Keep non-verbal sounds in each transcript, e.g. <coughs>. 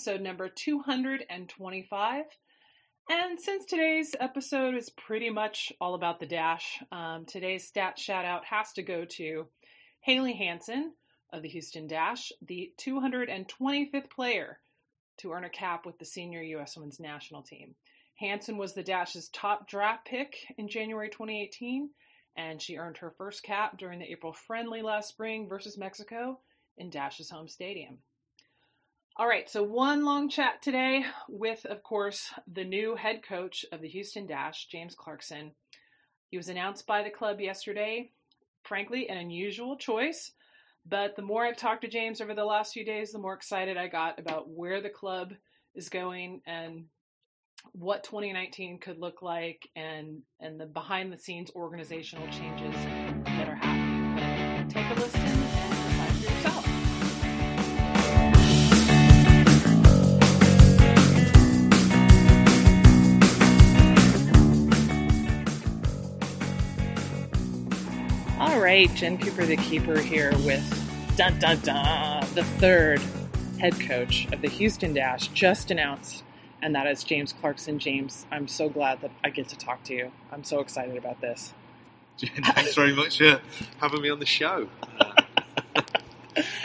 Episode number 225. And since today's episode is pretty much all about the dash, um, today's stat shout out has to go to Haley Hanson of the Houston Dash, the 225th player to earn a cap with the senior U.S. women's national team. Hanson was the Dash's top draft pick in January 2018, and she earned her first cap during the April friendly last spring versus Mexico in Dash's home stadium. All right, so one long chat today with, of course, the new head coach of the Houston Dash, James Clarkson. He was announced by the club yesterday. Frankly, an unusual choice, but the more I've talked to James over the last few days, the more excited I got about where the club is going and what 2019 could look like and and the behind the scenes organizational changes All right, Jen Cooper, the keeper, here with dun dun dun, the third head coach of the Houston Dash, just announced, and that is James Clarkson. James, I'm so glad that I get to talk to you. I'm so excited about this. Jen, <laughs> Thanks very much for having me on the show. <laughs>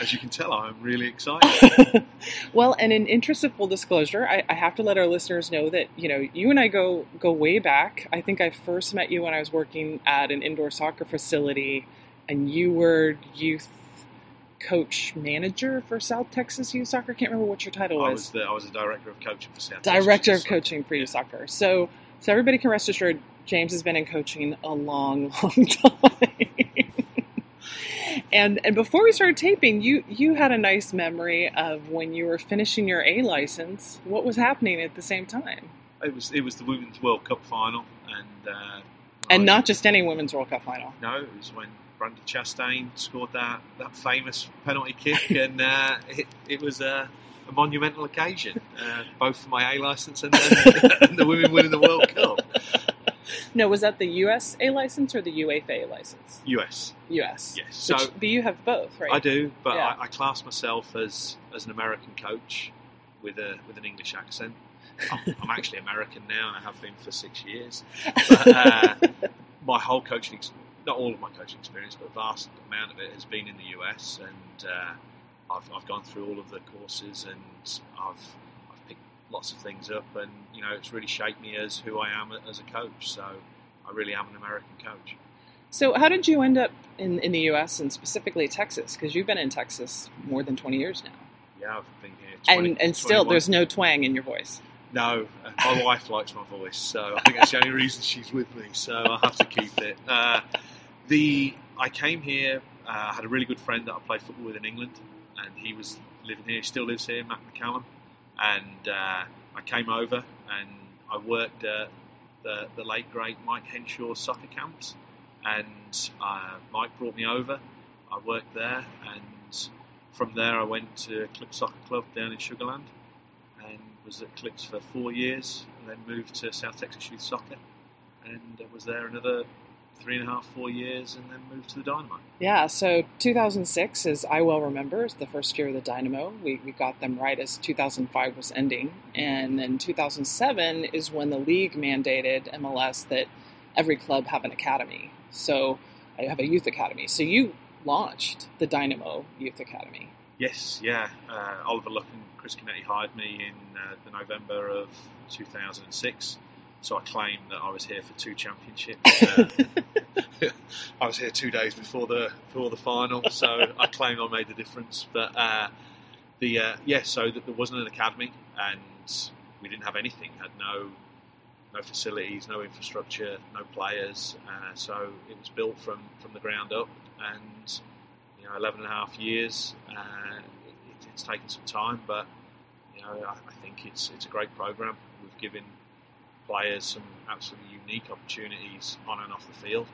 As you can tell, I'm really excited. <laughs> well, and in interest of full disclosure, I, I, have to let our listeners know that you know you and I go go way back. I think I first met you when I was working at an indoor soccer facility, and you were youth coach manager for South Texas Youth Soccer. I can't remember what your title was. I was the I was the director of coaching for South. Director Texas of coaching for Youth Soccer. So so everybody can rest assured, James has been in coaching a long, <laughs> long time. And and before we started taping, you you had a nice memory of when you were finishing your A license. What was happening at the same time? It was it was the Women's World Cup final, and uh, and I, not just any Women's World Cup final. No, it was when Brandi Chastain scored that that famous penalty kick, <laughs> and uh, it, it was a, a monumental occasion, uh, both for my A license and, and <laughs> the women winning the World Cup. No, was that the USA license or the UEFA license? US. US. Yes. So, Which, but you have both, right? I do, but Yeah. I, I class myself as as an American coach with a with an English accent. I'm, I'm actually American now, and I have been for six years. But, uh, <laughs> my whole coaching, not all of my coaching experience, but a vast amount of it has been in the US, and uh, I've, I've gone through all of the courses, and I've lots of things up, and you know it's really shaped me as who I am as a coach. So I really am an American coach. So, how did you end up in, in the US and specifically Texas? Because you've been in Texas more than 20 years now. Yeah, I've been here. 20, and and still, 21 there's no twang in your voice. No, uh, my <laughs> wife likes my voice, so I think that's the only reason she's with me. So I have to keep it. Uh, the I came here. Uh, I had a really good friend that I played football with in England, and he was living here. He Still lives here, Matt McCallum. And uh, I came over and I worked at the, the late great Mike Henshaw soccer camps, and uh, Mike brought me over. I worked there, and from there I went to Eclipse Soccer Club down in Sugarland and was at Eclipse for four years, and then moved to South Texas Youth Soccer, and uh, was there another three and a half, four years, and then moved to the Dynamo. Yeah, so 2006, as I well remember, is the first year of the Dynamo. We, we got them right as 2005 was ending. And then 2007 is when the league mandated MLS that every club have an academy. So I have a youth academy. So you launched the Dynamo Youth Academy. Yes, yeah. Uh, Oliver Luck and Chris Canetti hired me in uh, the November of 2006. So I claim that I was here for two championships. <laughs> Uh, <laughs> I was here two days before the before the final, so <laughs> I claim I made the difference. But uh, the uh, yeah, so that there wasn't an academy, and we didn't have anything. Had no no facilities, no infrastructure, no players. Uh, so it was built from from the ground up, and you know, 11 and a half years. Uh, it, it's taken some time, but you know, I, I think it's it's a great program. We've given players some absolutely unique opportunities on and off the field.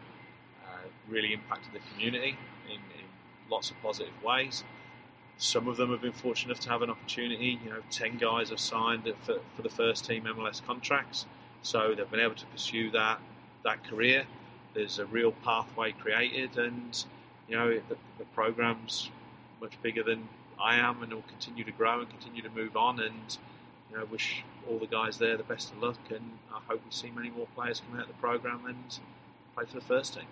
Uh, really impacted the community in, in lots of positive ways. Some of them have been fortunate enough to have an opportunity. You know, ten guys have signed for, for the first team MLS contracts, so they've been able to pursue that that career. There's a real pathway created, and you know the, the program's much bigger than I am, and will continue to grow and continue to move on. And you know, wish all the guys there the best of luck, and I hope we see many more players come out of the program and play for the first team.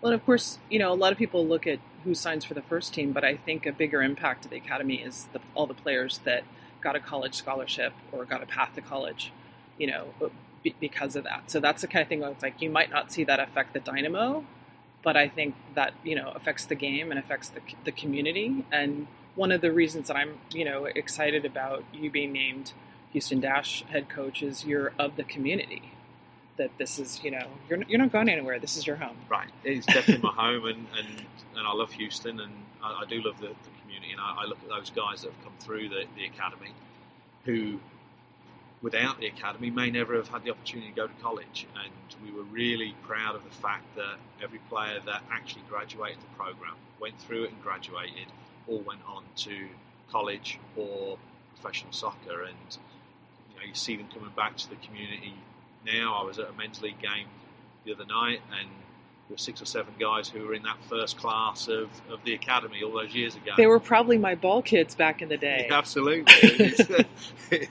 Well, and of course, you know, a lot of people look at who signs for the first team, but I think a bigger impact to the academy is the, all the players that got a college scholarship or got a path to college, you know, because of that. So that's the kind of thing where it's like you might not see that affect the Dynamo, but I think that you know affects the game and affects the the community. And one of the reasons that I'm you know excited about you being named Houston Dash head coach is you're of the community. That this is you know you're you're not going anywhere. This is your home. Right. It's definitely my home, and, and and I love Houston, and I, I do love the, the community, and I, I, look at those guys that have come through the, the academy, who without the academy may never have had the opportunity to go to college. And we were really proud of the fact that every player that actually graduated the program, went through it and graduated, all went on to college or professional soccer. And you know, you see them coming back to the community now. I was at a men's league game the other night, and there were six or seven guys who were in that first class of, of the academy all those years ago. They were probably my ball kids back in the day. Yeah, absolutely. uh, <laughs>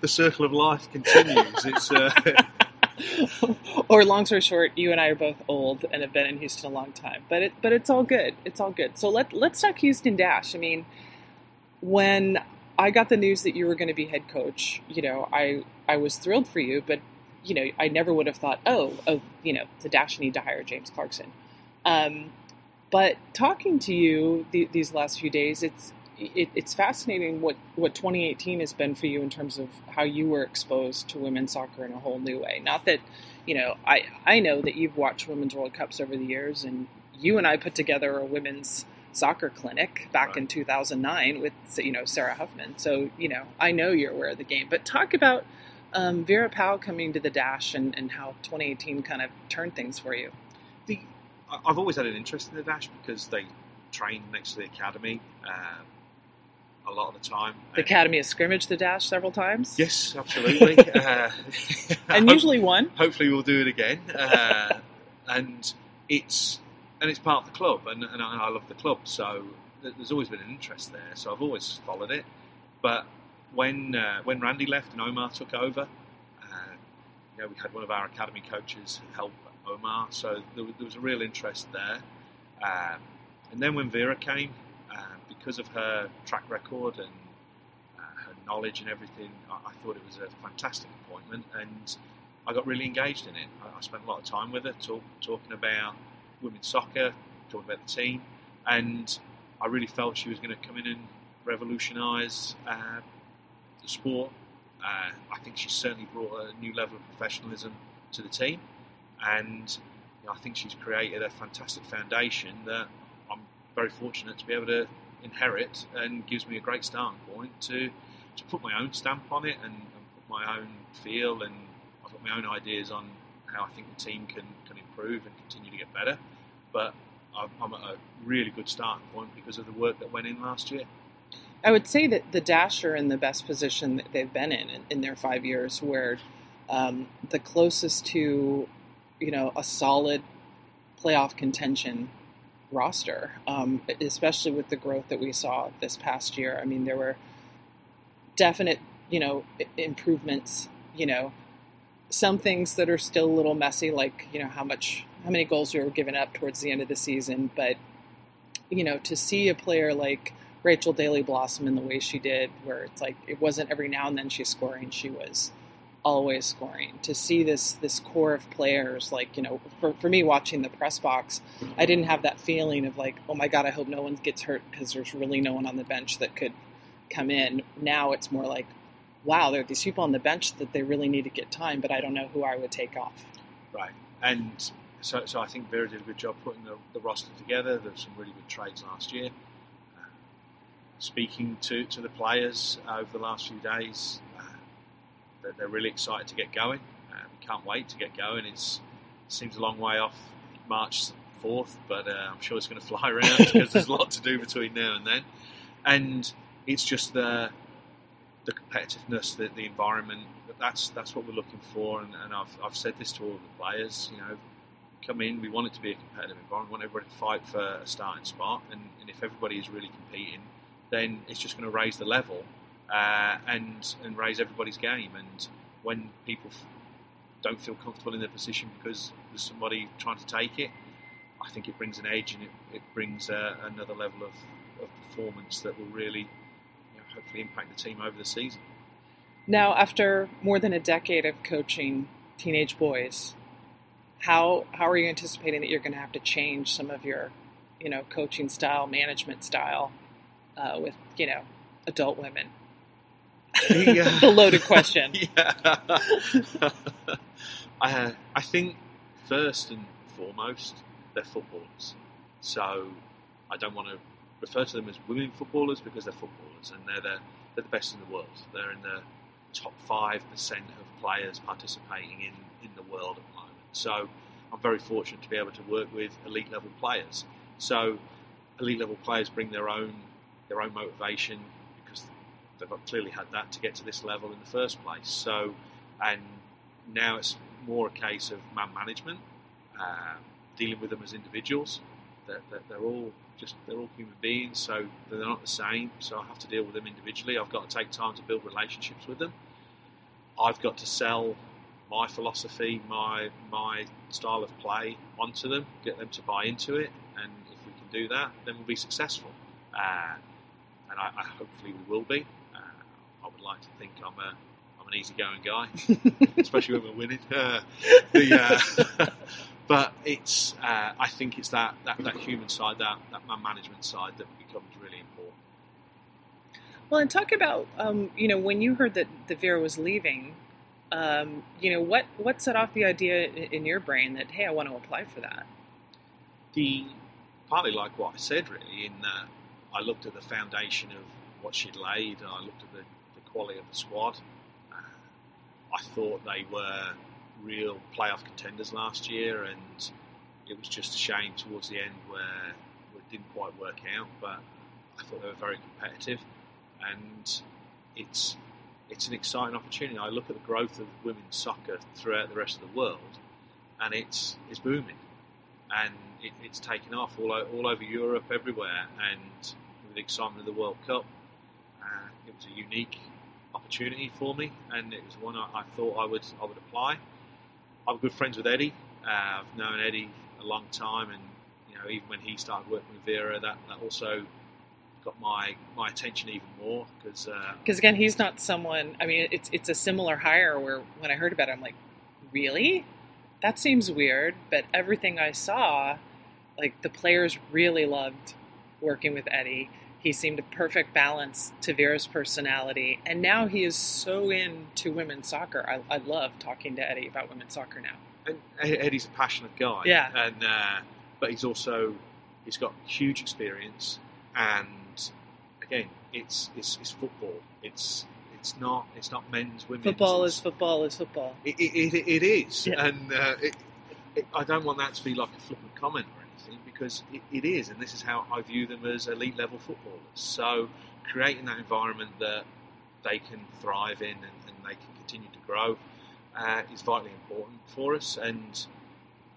the circle of life continues. It's. Uh, <laughs> or long story short, you and I are both old and have been in Houston a long time, but it but it's all good. It's all good. So let let's talk Houston Dash. I mean, when I got the news that you were going to be head coach, you know, I I was thrilled for you, but you know, I never would have thought, oh, oh, you know, the Dash need to hire James Clarkson. Um, but talking to you the, these last few days, it's it, it's fascinating what, what 2018 has been for you in terms of how you were exposed to women's soccer in a whole new way. Not that, you know, I, I know that you've watched Women's World Cups over the years, and you and I put together a women's soccer clinic back right. in 2009 with, you know, Sarah Huffman. So, you know, I know you're aware of the game. But talk about um, Vera Pauw coming to the Dash and, and how 2018 kind of turned things for you. The, I've always had an interest in the Dash because they train next to the academy. Uh, a lot of the time. The Academy has scrimmaged the dash several times. Yes, absolutely, <laughs> uh, <laughs> and usually one. Hopefully, we'll do it again. Uh, and it's and it's part of the club, and, and I, love the club, so there's always been an interest there. So I've always followed it. But when uh, when Randy left and Omar took over, uh, you know, we had one of our academy coaches help Omar, so there, there was a real interest there. Um, and then when Vera came, because of her track record and uh, her knowledge and everything, I, I, thought it was a fantastic appointment, and I got really engaged in it. I, I spent a lot of time with her, talk, talking about women's soccer, talking about the team, and I really felt she was going to come in and revolutionise uh, the sport. Uh, I think she certainly brought a new level of professionalism to the team, and you know, I think she's created a fantastic foundation that I'm very fortunate to be able to inherit and gives me a great starting point to to put my own stamp on it and, and put my own feel and I've got my own ideas on how I think the team can, can improve and continue to get better. But I'm at a really good starting point because of the work that went in last year. I would say that the Dash are in the best position that they've been in in, their five years, where um, the closest to, you know, a solid playoff contention roster, um, especially with the growth that we saw this past year. I mean, there were definite, you know, improvements. You know, some things that are still a little messy, like you know how much, how many goals we were given up towards the end of the season. But you know, to see a player like Rachel Daly blossom in the way she did, where it's like it wasn't every now and then she's scoring, she was always scoring. To see this this core of players, like you know, for, for me watching the press box, I didn't have that feeling of like, oh my god, I hope no one gets hurt because there's really no one on the bench that could come in. Now it's more like, wow, there are these people on the bench that they really need to get time, but I don't know who I would take off. Right, and so so I think Vera did a good job putting the, the roster together. There were some really good trades last year. Uh, speaking to, to the players over the last few days, they're, they're really excited to get going. Um, can't wait to get going. It's, it seems a long way off March 4th, but uh, I'm sure it's going <laughs> to fly around because there's a lot to do between now and then. And it's just the the competitiveness, the, the environment. That's that's what we're looking for. And, and I've, I've said this to all the players. You know, come in. We want it to be a competitive environment. We want everybody to fight for a starting spot. And, and if everybody is really competing, then it's just going to raise the level uh, and and raise everybody's game. And when people f- don't feel comfortable in their position because there's somebody trying to take it, I think it brings an edge and it, it brings uh, another level of, of performance that will really, hopefully impact the team over the season. Now, after more than a decade of coaching teenage boys, how how are you anticipating that you're going to have to change some of your, you know, coaching style, management style, uh, with you know, adult women? Yeah. <laughs> a loaded question. <laughs> yeah. I, <laughs> I think first and foremost, they're footballers. So I don't want to refer to them as women footballers because they're footballers and they're the, they're the best in the world. They're in the top 5% of players participating in, in the world at the moment. So I'm very fortunate to be able to work with elite level players. So elite level players bring their own their own motivation because they've clearly had that to get to this level in the first place. So and now it's more a case of man management, uh, dealing with them as individuals. They're, they're, they're, all just they're all human beings, so they're not the same. So I have to deal with them individually. I've got to take time to build relationships with them. I've got to sell my philosophy, my my style of play onto them, get them to buy into it, and if we can do that, then we'll be successful. Uh, and I, I, hopefully we will be. Uh, I would like to think I'm a I'm an easygoing guy, <laughs> especially when we're winning. Uh, <laughs> the, uh, <laughs> but it's uh, I think it's that, that, that human side, that that man management side that becomes really important. Well, and talk about um, you know when you heard that the Vera was leaving, um, you know what what set off the idea in your brain that hey I want to apply for that. The partly like what I said really in that I looked at the foundation of what she'd laid. and I looked at the, the quality of the squad. Uh, I thought they were real playoff contenders last year, and it was just a shame towards the end where it didn't quite work out. But I thought they were very competitive, and it's it's an exciting opportunity. I look at the growth of women's soccer throughout the rest of the world, and it's it's booming, and it, it's taken off all all over Europe, everywhere, and with the excitement of the World Cup, uh, it was a unique opportunity for me, and it was one I, I, thought I would I would apply. I'm good friends with Eddie. Uh, I've known Eddie a long time, and you know even when he started working with Vera, that, that also got my my attention even more because because uh, again he's not someone I mean it's it's a similar hire where when I heard about it I'm like really? That seems weird. But everything I saw like the players really loved working with Eddie he seemed a perfect balance to Vera's personality and now he is so into women's soccer I, I love talking to Eddie about women's soccer now and Eddie's a passionate guy yeah and uh, but he's also he's got huge experience and again, it's, it's, it's football. It's it's not it's not men's women's. Football is football is football. It, it, it, it is, Yeah. and uh, I don't want that to be like a flippant comment or because it, it is, and this is how I view them as elite level footballers. So creating that environment that they can thrive in and, and they can continue to grow uh, is vitally important for us, and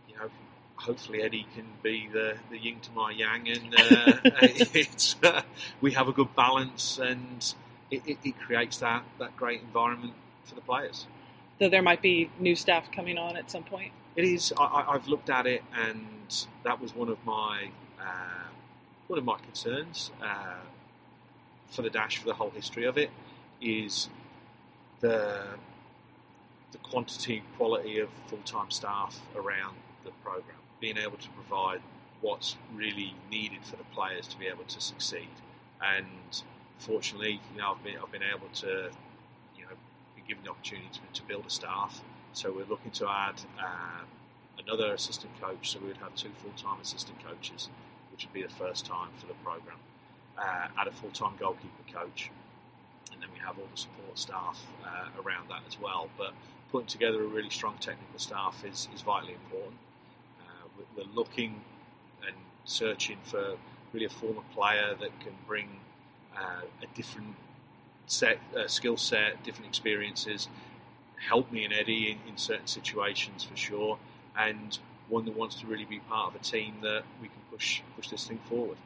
you know hopefully Eddie can be the, the yin to my yang, and uh, <laughs> <laughs> it's uh, we have a good balance, and it, it, it, creates that, that great environment for the players. Though there might be new staff coming on at some point. It is. I, have looked at it, and that was one of my uh, one of my concerns uh, for the dash for the whole history of it is the the quantity and quality of full time staff around the program being able to provide what's really needed for the players to be able to succeed. And fortunately, you know, I've been, I've been able to, you know, be given the opportunity to, to build a staff. So we're looking to add uh, another assistant coach. So we'd have two full-time assistant coaches, which would be the first time for the program. Uh, add a full-time goalkeeper coach, and then we have all the support staff uh, around that as well. But putting together a really strong technical staff is, is vitally important we're looking and searching for really a former player that can bring uh, a different set, uh, skill set, different experiences, help me and Eddie in, in, certain situations for sure, and one that wants to really be part of a team that we can push push this thing forward.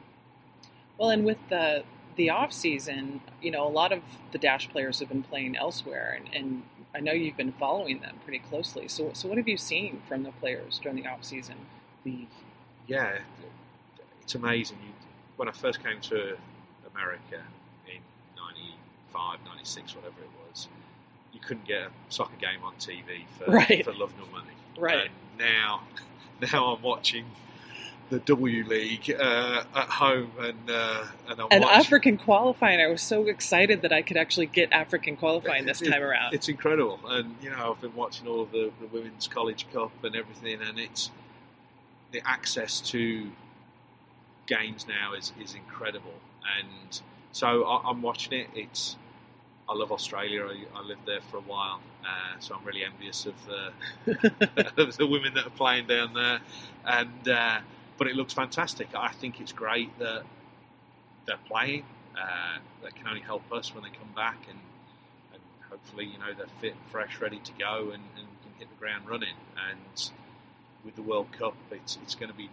Well, and with the the off season, you know, a lot of the Dash players have been playing elsewhere, and, and I know you've been following them pretty closely. So, so what have you seen from the players during the off season? The yeah, it's amazing. You, when I first came to America in 95, 96, whatever it was, you couldn't get a soccer game on TV for, right. for love nor money. Right. And now, <laughs> now I'm watching the W League uh, at home, and uh, and I'm and watching. African qualifying. I was so excited that I could actually get African qualifying this It- time around. It's incredible, and you know I've been watching all of the, the women's college cup and everything, and it's the access to games now is, is incredible, and so I, I'm watching it. It's I love Australia. I, I lived there for a while, uh, so I'm really envious of the of <laughs> <laughs> the women that are playing down there, and uh, but it looks fantastic. I think it's great that they're playing. Uh, that can only help us when they come back, and and hopefully you know they're fit, fresh, ready to go, and, and can hit the ground running. And with the World Cup, it's it's going to be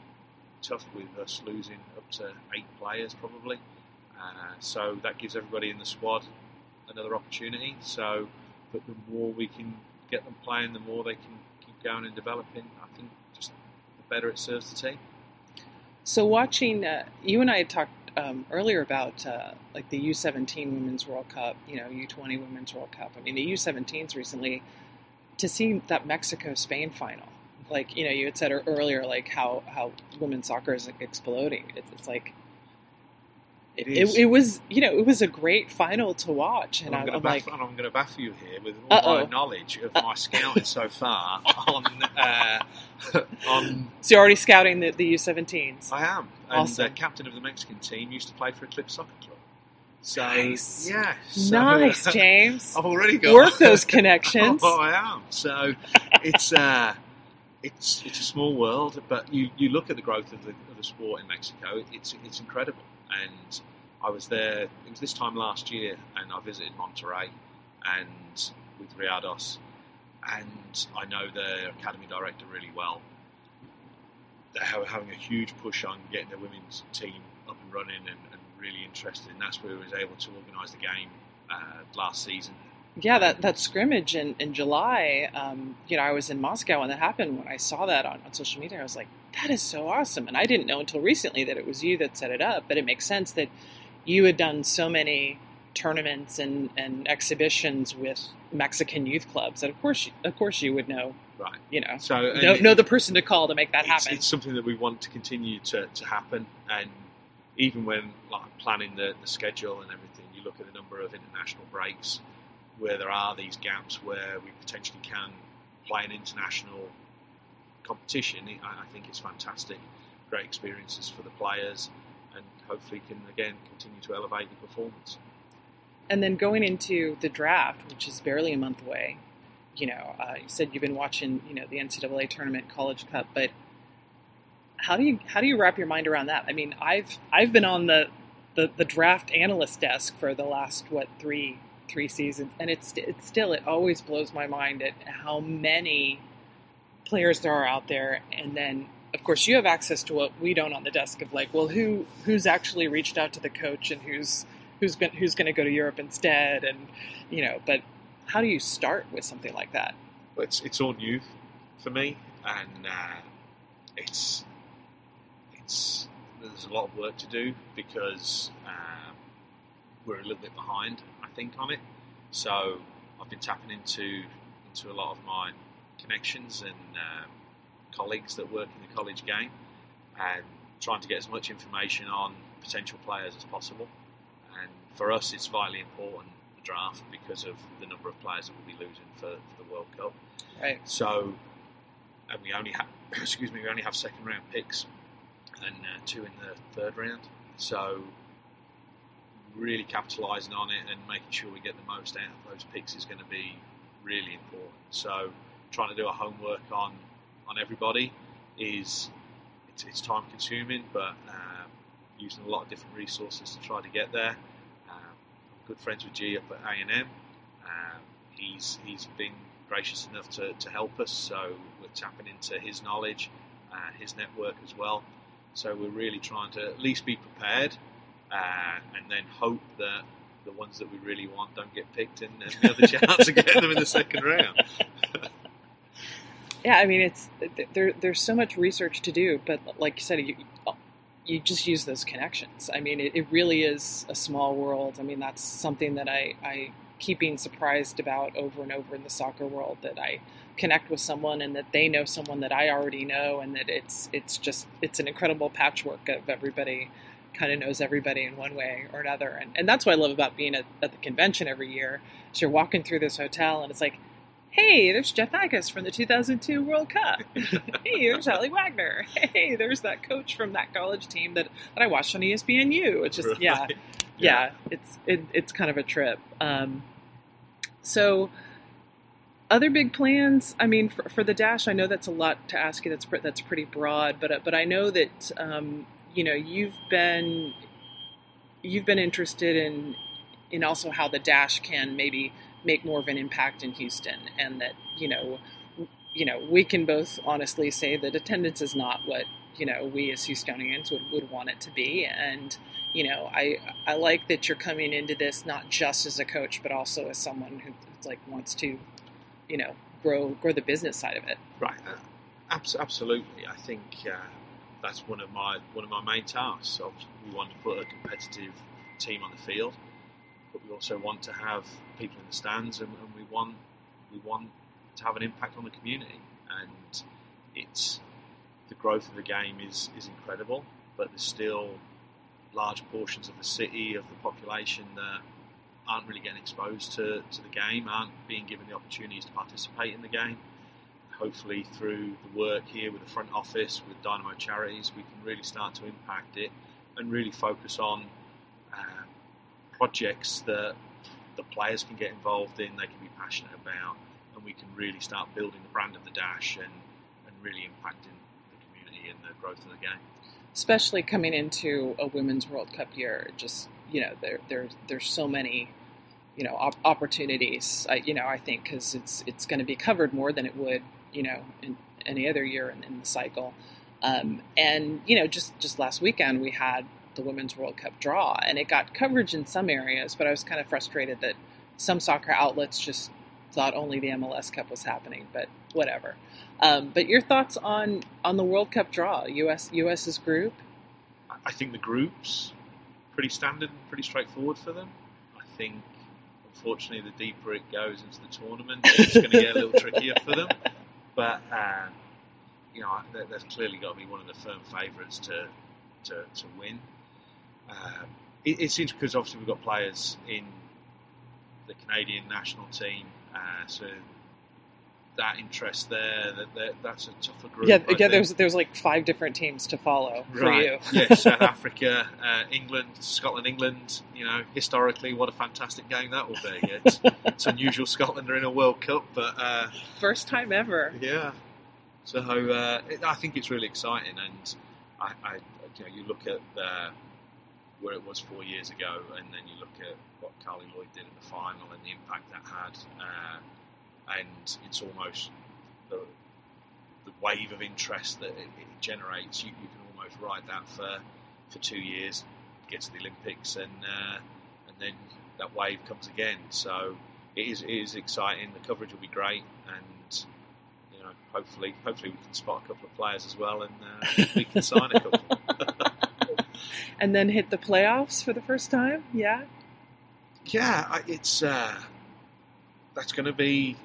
tough with us losing up to eight players probably. Uh, so that gives everybody in the squad another opportunity. So, but the more we can get them playing, the more they can keep going and developing. I think just the better it serves the team. So watching, uh, you and I had talked um, earlier about uh, like the U17 Women's World Cup, you know, U20 Women's World Cup. I mean, the U17s recently to see that Mexico Spain final. Like you know, you had said earlier, like how how women's soccer is exploding. It's, it's like it, It it, is. it was, you know, it was a great final to watch, and And I'm I'm, to like, and I'm going to baffle you here with all my Uh-oh. knowledge of my scouting so far <laughs> on uh, on. so you're already scouting the, the U17s. I am, and Awesome. the captain of the Mexican team used to play for Eclipse Soccer Club. So Nice. yeah, so, nice, James. <laughs> I've already got Work those <laughs> connections. oh, I am. So it's uh, it's it's a small world, but you, you look at the growth of the, of the sport in Mexico. It's it's incredible. And I was there. It was this time last year, and I visited Monterrey and with Rayados, and I know their academy director really well. They're having a huge push on getting their women's team up and running and, and really interested. And that's where we was able to organise the game uh, last season. Yeah, that, that scrimmage in, in July, um, you know, I was in Moscow when that happened. When I saw that on, on social media, I was like, that is so awesome. And I didn't know until recently that it was you that set it up, but it makes sense that you had done so many tournaments and, and exhibitions with Mexican youth clubs that of course you, of course you would know, Right. you know, So know, it- know the person to call to make that it's, happen. it's something that we want to continue to, to happen. And even when like planning the, the schedule and everything, you look at the number of international breaks where there are these gaps where we potentially can play an international competition. I, I think it's fantastic, great experiences for the players, and hopefully can again continue to elevate the performance. And then going into the draft, which is barely a month away, you know, uh, you said you've been watching, you know, the NCAA tournament, College Cup, but how do you how do you wrap your mind around that? I mean, I've I've been on the the, the draft analyst desk for the last what three three seasons, and it's it's still it always blows my mind at how many players there are out there, and then of course you have access to what we don't on the desk of like, well, who who's actually reached out to the coach and who's who's going who's going to go to Europe instead, and you know, but how do you start with something like that? But it's it's all new for me, and uh, it's it's there's a lot of work to do because um, we're a little bit behind, I think, on it. So I've been tapping into into a lot of my connections and um, colleagues that work in the college game, and trying to get as much information on potential players as possible. And for us, it's vitally important the draft because of the number of players that we'll be losing for, for the World Cup. Right. So, and we only have, <coughs> excuse me, we only have second round picks and uh, two in the third round. So, really capitalising on it and making sure we get the most out of those picks is going to be really important. So, trying to do a homework on on everybody is it's, it's time consuming, but um, using a lot of different resources to try to get there. Um, I'm good friends with G up at A and M. Um, he's he's been gracious enough to, to help us, so we're tapping into his knowledge, uh, his network as well. So we're really trying to at least be prepared uh, and then hope that the ones that we really want don't get picked, and, and the other <laughs> chance of getting them in the second round. <laughs> yeah, I mean, it's there. There's so much research to do, but like you said, you, you just use those connections. I mean, it, it really is a small world. I mean, that's something that I, I keep being surprised about over and over in the soccer world that I connect with someone and that they know someone that I already know and that it's it's just it's an incredible patchwork of everybody kind of knows everybody in one way or another and, and that's what I love about being at, at the convention every year is you're walking through this hotel and it's like hey there's Jeff Agoos from the 2002 World Cup <laughs> hey there's Aly Wagner hey there's that coach from that college team that, that I watched on ESPNU it's just right. yeah, yeah yeah it's it, it's kind of a trip um, so other big plans. I mean, for, for, the dash, I know that's a lot to ask you. That's that's pretty broad, but uh, but I know that um, you know you've been you've been interested in in also how the dash can maybe make more of an impact in Houston, and that you know you know we can both honestly say that attendance is not what you know we as Houstonians would, would want it to be, and you know I I like that you're coming into this not just as a coach, but also as someone who like wants to you know grow grow the business side of it. Right. Uh, absolutely. I think uh, that's one of my one of my main tasks. So we want to put a competitive team on the field, but we also want to have people in the stands, and, and we want we want to have an impact on the community. And it's the growth of the game is is incredible, but there's still large portions of the city of the population that aren't really getting exposed to, to the game, aren't being given the opportunities to participate in the game. Hopefully, through the work here with the front office, with Dynamo Charities, we can really start to impact it and really focus on projects that the players can get involved in, they can be passionate about, and we can really start building the brand of the Dash and, and really impacting the community and the growth of the game. Especially coming into a Women's World Cup year, just you know there there there's so many you know op- opportunities. I, you know I think because it's it's going to be covered more than it would you know in any other year in, in the cycle. Um, and you know just just last weekend we had the Women's World Cup draw, and it got coverage in some areas, but I was kind of frustrated that some soccer outlets just thought only the MLS Cup was happening, but whatever. Um, but your thoughts on on the World Cup draw, US US's group? I think the groups pretty standard and pretty straightforward for them. I think, unfortunately, the deeper it goes into the tournament, it's going to get a little trickier for them. But uh, you know, they've clearly got to be one of the firm favourites to, to to win. Uh, it, it, seems because obviously we've got players in the Canadian national team, uh, so that interest there. That, that that's a tougher group. Yeah, again, there's there's like five different teams to follow for you. yeah, <laughs> South Africa, uh, England, Scotland, England. You know, historically, what a fantastic game that will be. It's, it's unusual Scotland are in a World Cup, but uh, first time ever. Yeah. So uh, it, I think it's really exciting, and I, I you know, you look at where it was four years ago, and then you look at what Carli Lloyd did in the final and the impact that had uh, and it's almost the, the wave of interest that it, it generates. You, you, can almost ride that for for two years, get to the Olympics, and uh, and then that wave comes again. So it is it is exciting. The coverage will be great, and you know, hopefully, hopefully we can spot a couple of players as well, and uh, we can sign a couple. <laughs> and then hit the playoffs for the first time. Yeah. Yeah, it's uh, that's going to be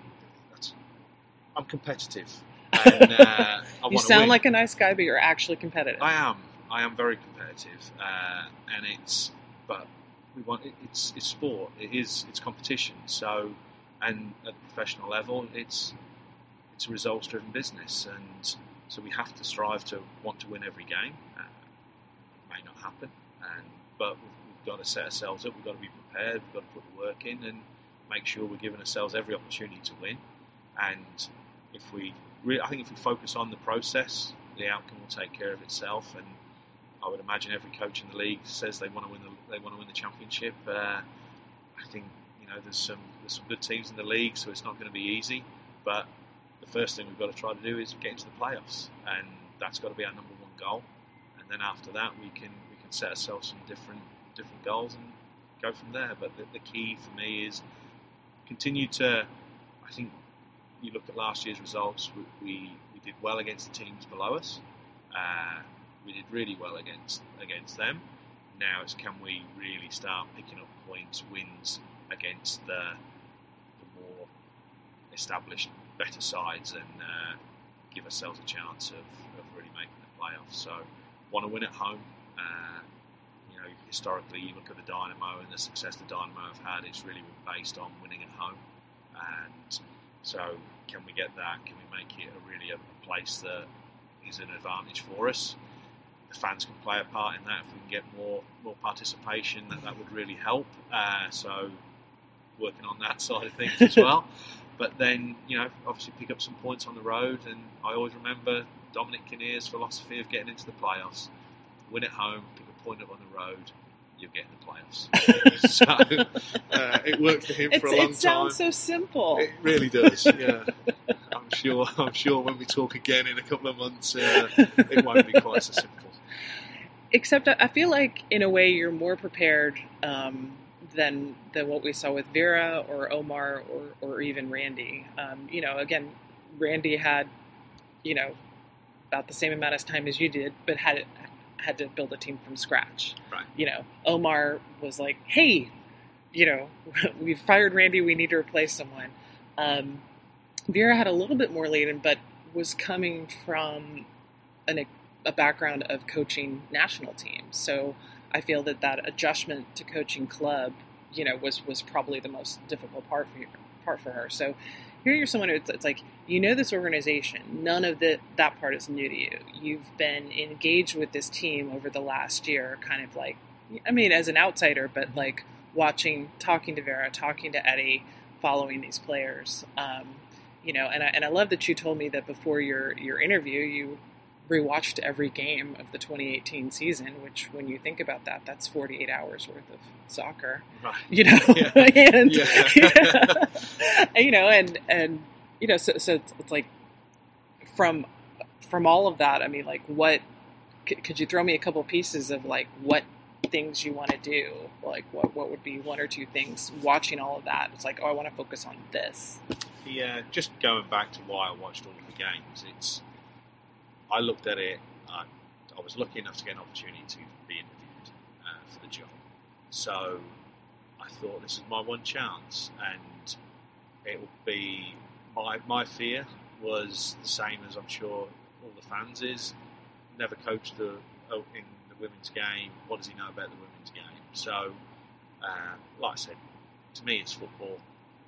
I'm competitive. And, uh, <laughs> you sound like a nice guy, but you're actually competitive. I am. I am very competitive, uh, and it's. But we want it, it's it's sport. It is it's competition. So, and at the professional level, it's it's a results driven business, and so we have to strive to want to win every game. Uh, it may not happen, and but we've, we've got to set ourselves up. We've got to be prepared. We've got to put the work in and make sure we're giving ourselves every opportunity to win. And if we, really, I think if we focus on the process, the outcome will take care of itself. And I would imagine every coach in the league says they want to win the they want to win the championship. Uh, I think you know there's some there's some good teams in the league, so it's not going to be easy. But the first thing we've got to try to do is get into the playoffs, and that's got to be our number one goal. And then after that, we can set ourselves some different different goals and go from there. But the, the key for me is continue to. I think you look at last year's results. We we, we did well against the teams below us. Uh, we did really well against against them. Now it's can we really start picking up points, wins against the, the more established, better sides, and uh, give ourselves a chance of, of really making the playoffs. So, want to win at home. Uh, know, historically, you look at the Dynamo and the success the Dynamo have had. It's really been based on winning at home, and so can we get that? Can we make it a really a, place that is an advantage for us? The fans can play a part in that. If we can get more more participation, that that would really help. Uh, so working on that <laughs> side of things as well. But then, you know, obviously pick up some points on the road. And I always remember Dominic Kinnear's philosophy of getting into the playoffs. Win at home, pick point up on the road, you'll get in the playoffs. <laughs> so uh, it worked for him It's, for a long time. it sounds time. so simple. It really does. Yeah, <laughs> I'm sure. I'm sure when we talk again in a couple of months, uh, it won't be quite so simple. Except I I feel like in a way you're more prepared um, than than what we saw with Vera or Omar or, or even Randy. Um, you know, again, Randy had you know about the same amount of time as you did, but had had to build a team from scratch. Right. You know, Omar was like, "Hey, you know, <laughs> we've fired Randy. We need to replace someone." Um, Vera had a little bit more laden, but was coming from an, a background of coaching national teams. So I feel that that adjustment to coaching club, you know, was was probably the most difficult part for you, for her. So here you're someone who it's, it's like you know this organization. None of the that part is new to you. You've been engaged with this team over the last year, kind of like, I mean, as an outsider, but like watching, talking to Vera, talking to Eddie, following these players. Um, you know, and I, and I love that you told me that before your your interview, you rewatched every game of the 2018 season. Which, when you think about that, that's 48 hours worth of soccer. Right. You know, Yeah. <laughs> and Yeah. <laughs> you know, and and you know, so so it's, it's like from from all of that. I mean, like, what c- could you throw me a couple pieces of like what things you want to do? Like, what what would be one or two things? Watching all of that, it's like, oh, I want to focus on this. Yeah, just going back to why I watched all of the games, it's I looked at it. I, was lucky enough to get an opportunity to be interviewed uh, for the job, so I thought this is my one chance, and it would be my my fear was the same as I'm sure all the fans is. Never coached the oh, in the women's game. What does he know about the women's game? So, uh, like I said, to me it's football,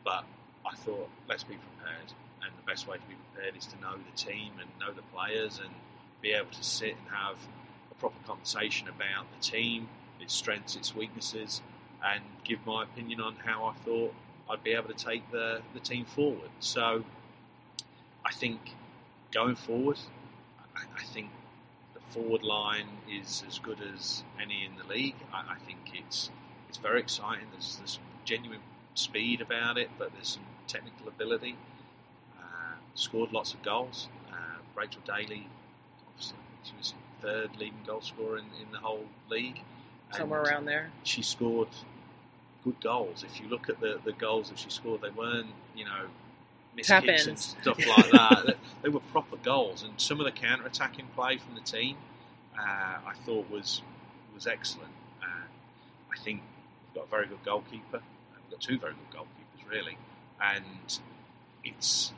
but I thought let's be prepared, and the best way to be prepared is to know the team and know the players and be able to sit and have a proper conversation about the team, its strengths, its weaknesses, and give my opinion on how I thought I'd be able to take the, the team forward. So I think going forward, I, I think the forward line is as good as any in the league. I, I think it's it's very exciting. There's, there's genuine speed about it, but there's some technical ability. Scored lots of goals. Uh, Rachel Daly, obviously, she was third leading goal scorer in, in the whole league. Somewhere around there. She scored good goals. If you look at the, the goals that she scored, they weren't, you know, miss kicks and stuff like that. <laughs> they, they were proper goals, and some of the counter attacking play from the team, uh, I thought was was excellent. Uh, I think we've got a very good goalkeeper. We've got two very good goalkeepers, really, and it's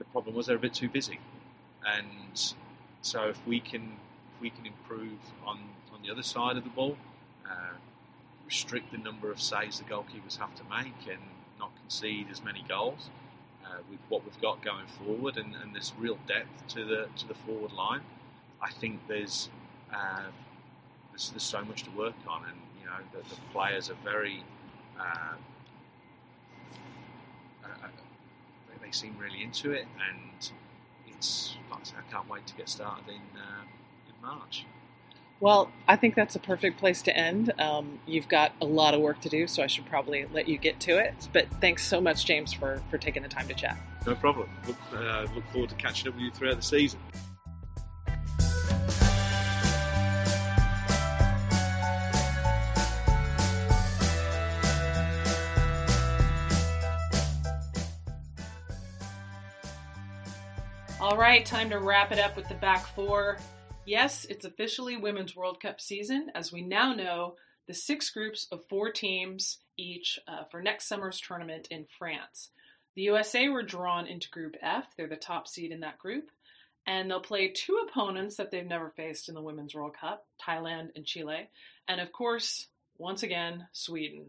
the problem was they're a bit too busy, and so if we can if we can improve on on the other side of the ball, uh, restrict the number of saves the goalkeepers have to make, and not concede as many goals uh, with what we've got going forward, and, and real depth to the to the forward line. I think there's uh, there's, there's so much to work on, and you know the, the players are very. Uh, uh, they, they seem really into it, and it's like I, say, I can't wait to get started in uh, in March. Well, I think that's a perfect place to end. Um, you've got a lot of work to do, so I should probably let you get to it. But thanks so much, James, for, for taking the time to chat. No problem. Look, uh, look forward to catching up with you throughout the season. All right, time to wrap it up with the back four. Yes, it's officially Women's World Cup season, as we now know the six groups of four teams each uh, for next summer's tournament in France. The USA were drawn into Group F, they're the top seed in that group, and they'll play two opponents that they've never faced in the Women's World Cup Thailand and Chile. And of course, once again, Sweden.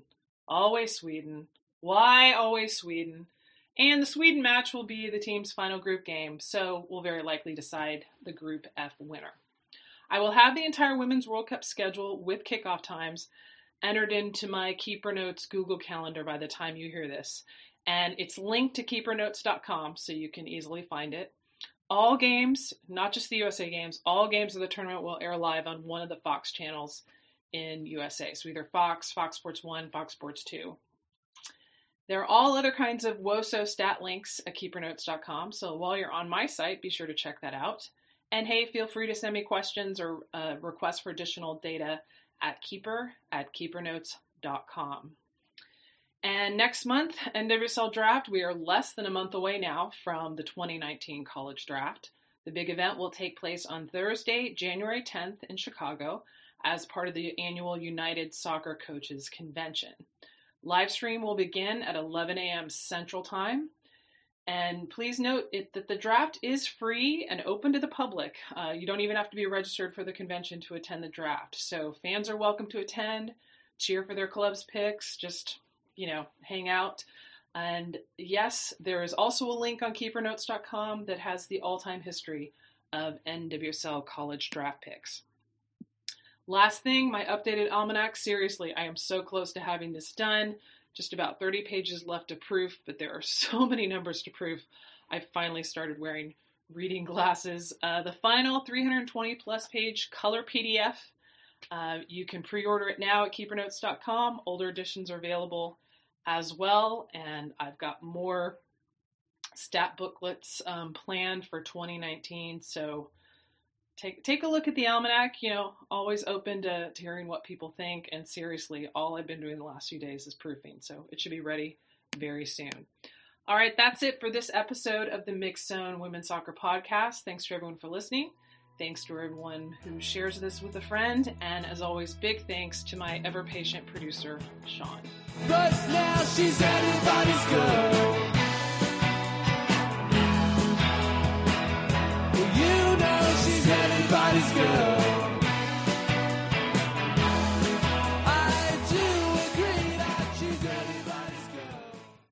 Always Sweden. Why always Sweden? And the Sweden match will be the team's final group game, so we'll very likely decide the Group F winner. I will have the entire Women's World Cup schedule with kickoff times entered into my Keeper Notes Google Calendar by the time you hear this. And it's linked to keepernotes.com so you can easily find it. All games, not just the USA games, all games of the tournament will air live on one of the Fox channels in USA. So either Fox, Fox Sports 1, Fox Sports 2. There are all other kinds of WOSO stat links at keepernotes.com. So while you're on my site, be sure to check that out. And hey, feel free to send me questions or uh, requests for additional data at keeper at keepernotes.com. And next month, NWSL Draft, we are less than a month away now from the 2019 college draft. The big event will take place on Thursday, January 10th in Chicago as part of the annual United Soccer Coaches Convention. Live stream will begin at 11 a.m. Central Time. And please note it, that the draft is free and open to the public. Uh, you don't even have to be registered for the convention to attend the draft. So fans are welcome to attend, cheer for their club's picks, just, you know, hang out. And yes, there is also a link on keepernotes.com that has the all time history of NWSL college draft picks. Last thing, my updated almanac. Seriously, I am so close to having this done. Just about 30 pages left to proof, but there are <laughs> so many numbers to proof. I finally started wearing reading glasses. Uh, the final 320 plus page color PDF. Uh, you can pre order it now at keepernotes.com. Older editions are available as well, and I've got more stat booklets um, planned for 2019. So take take a look at the almanac. You know, always open to, to hearing what people think. And seriously, all I've been doing the last few days is proofing, so it should be ready very soon. All right, that's it for this episode of the Mixed Zone Women's Soccer Podcast. Thanks to everyone for listening. Thanks to everyone who shares this with a friend. And as always, big thanks to my ever patient producer, Sean. But now she's everybody's girl. Well, you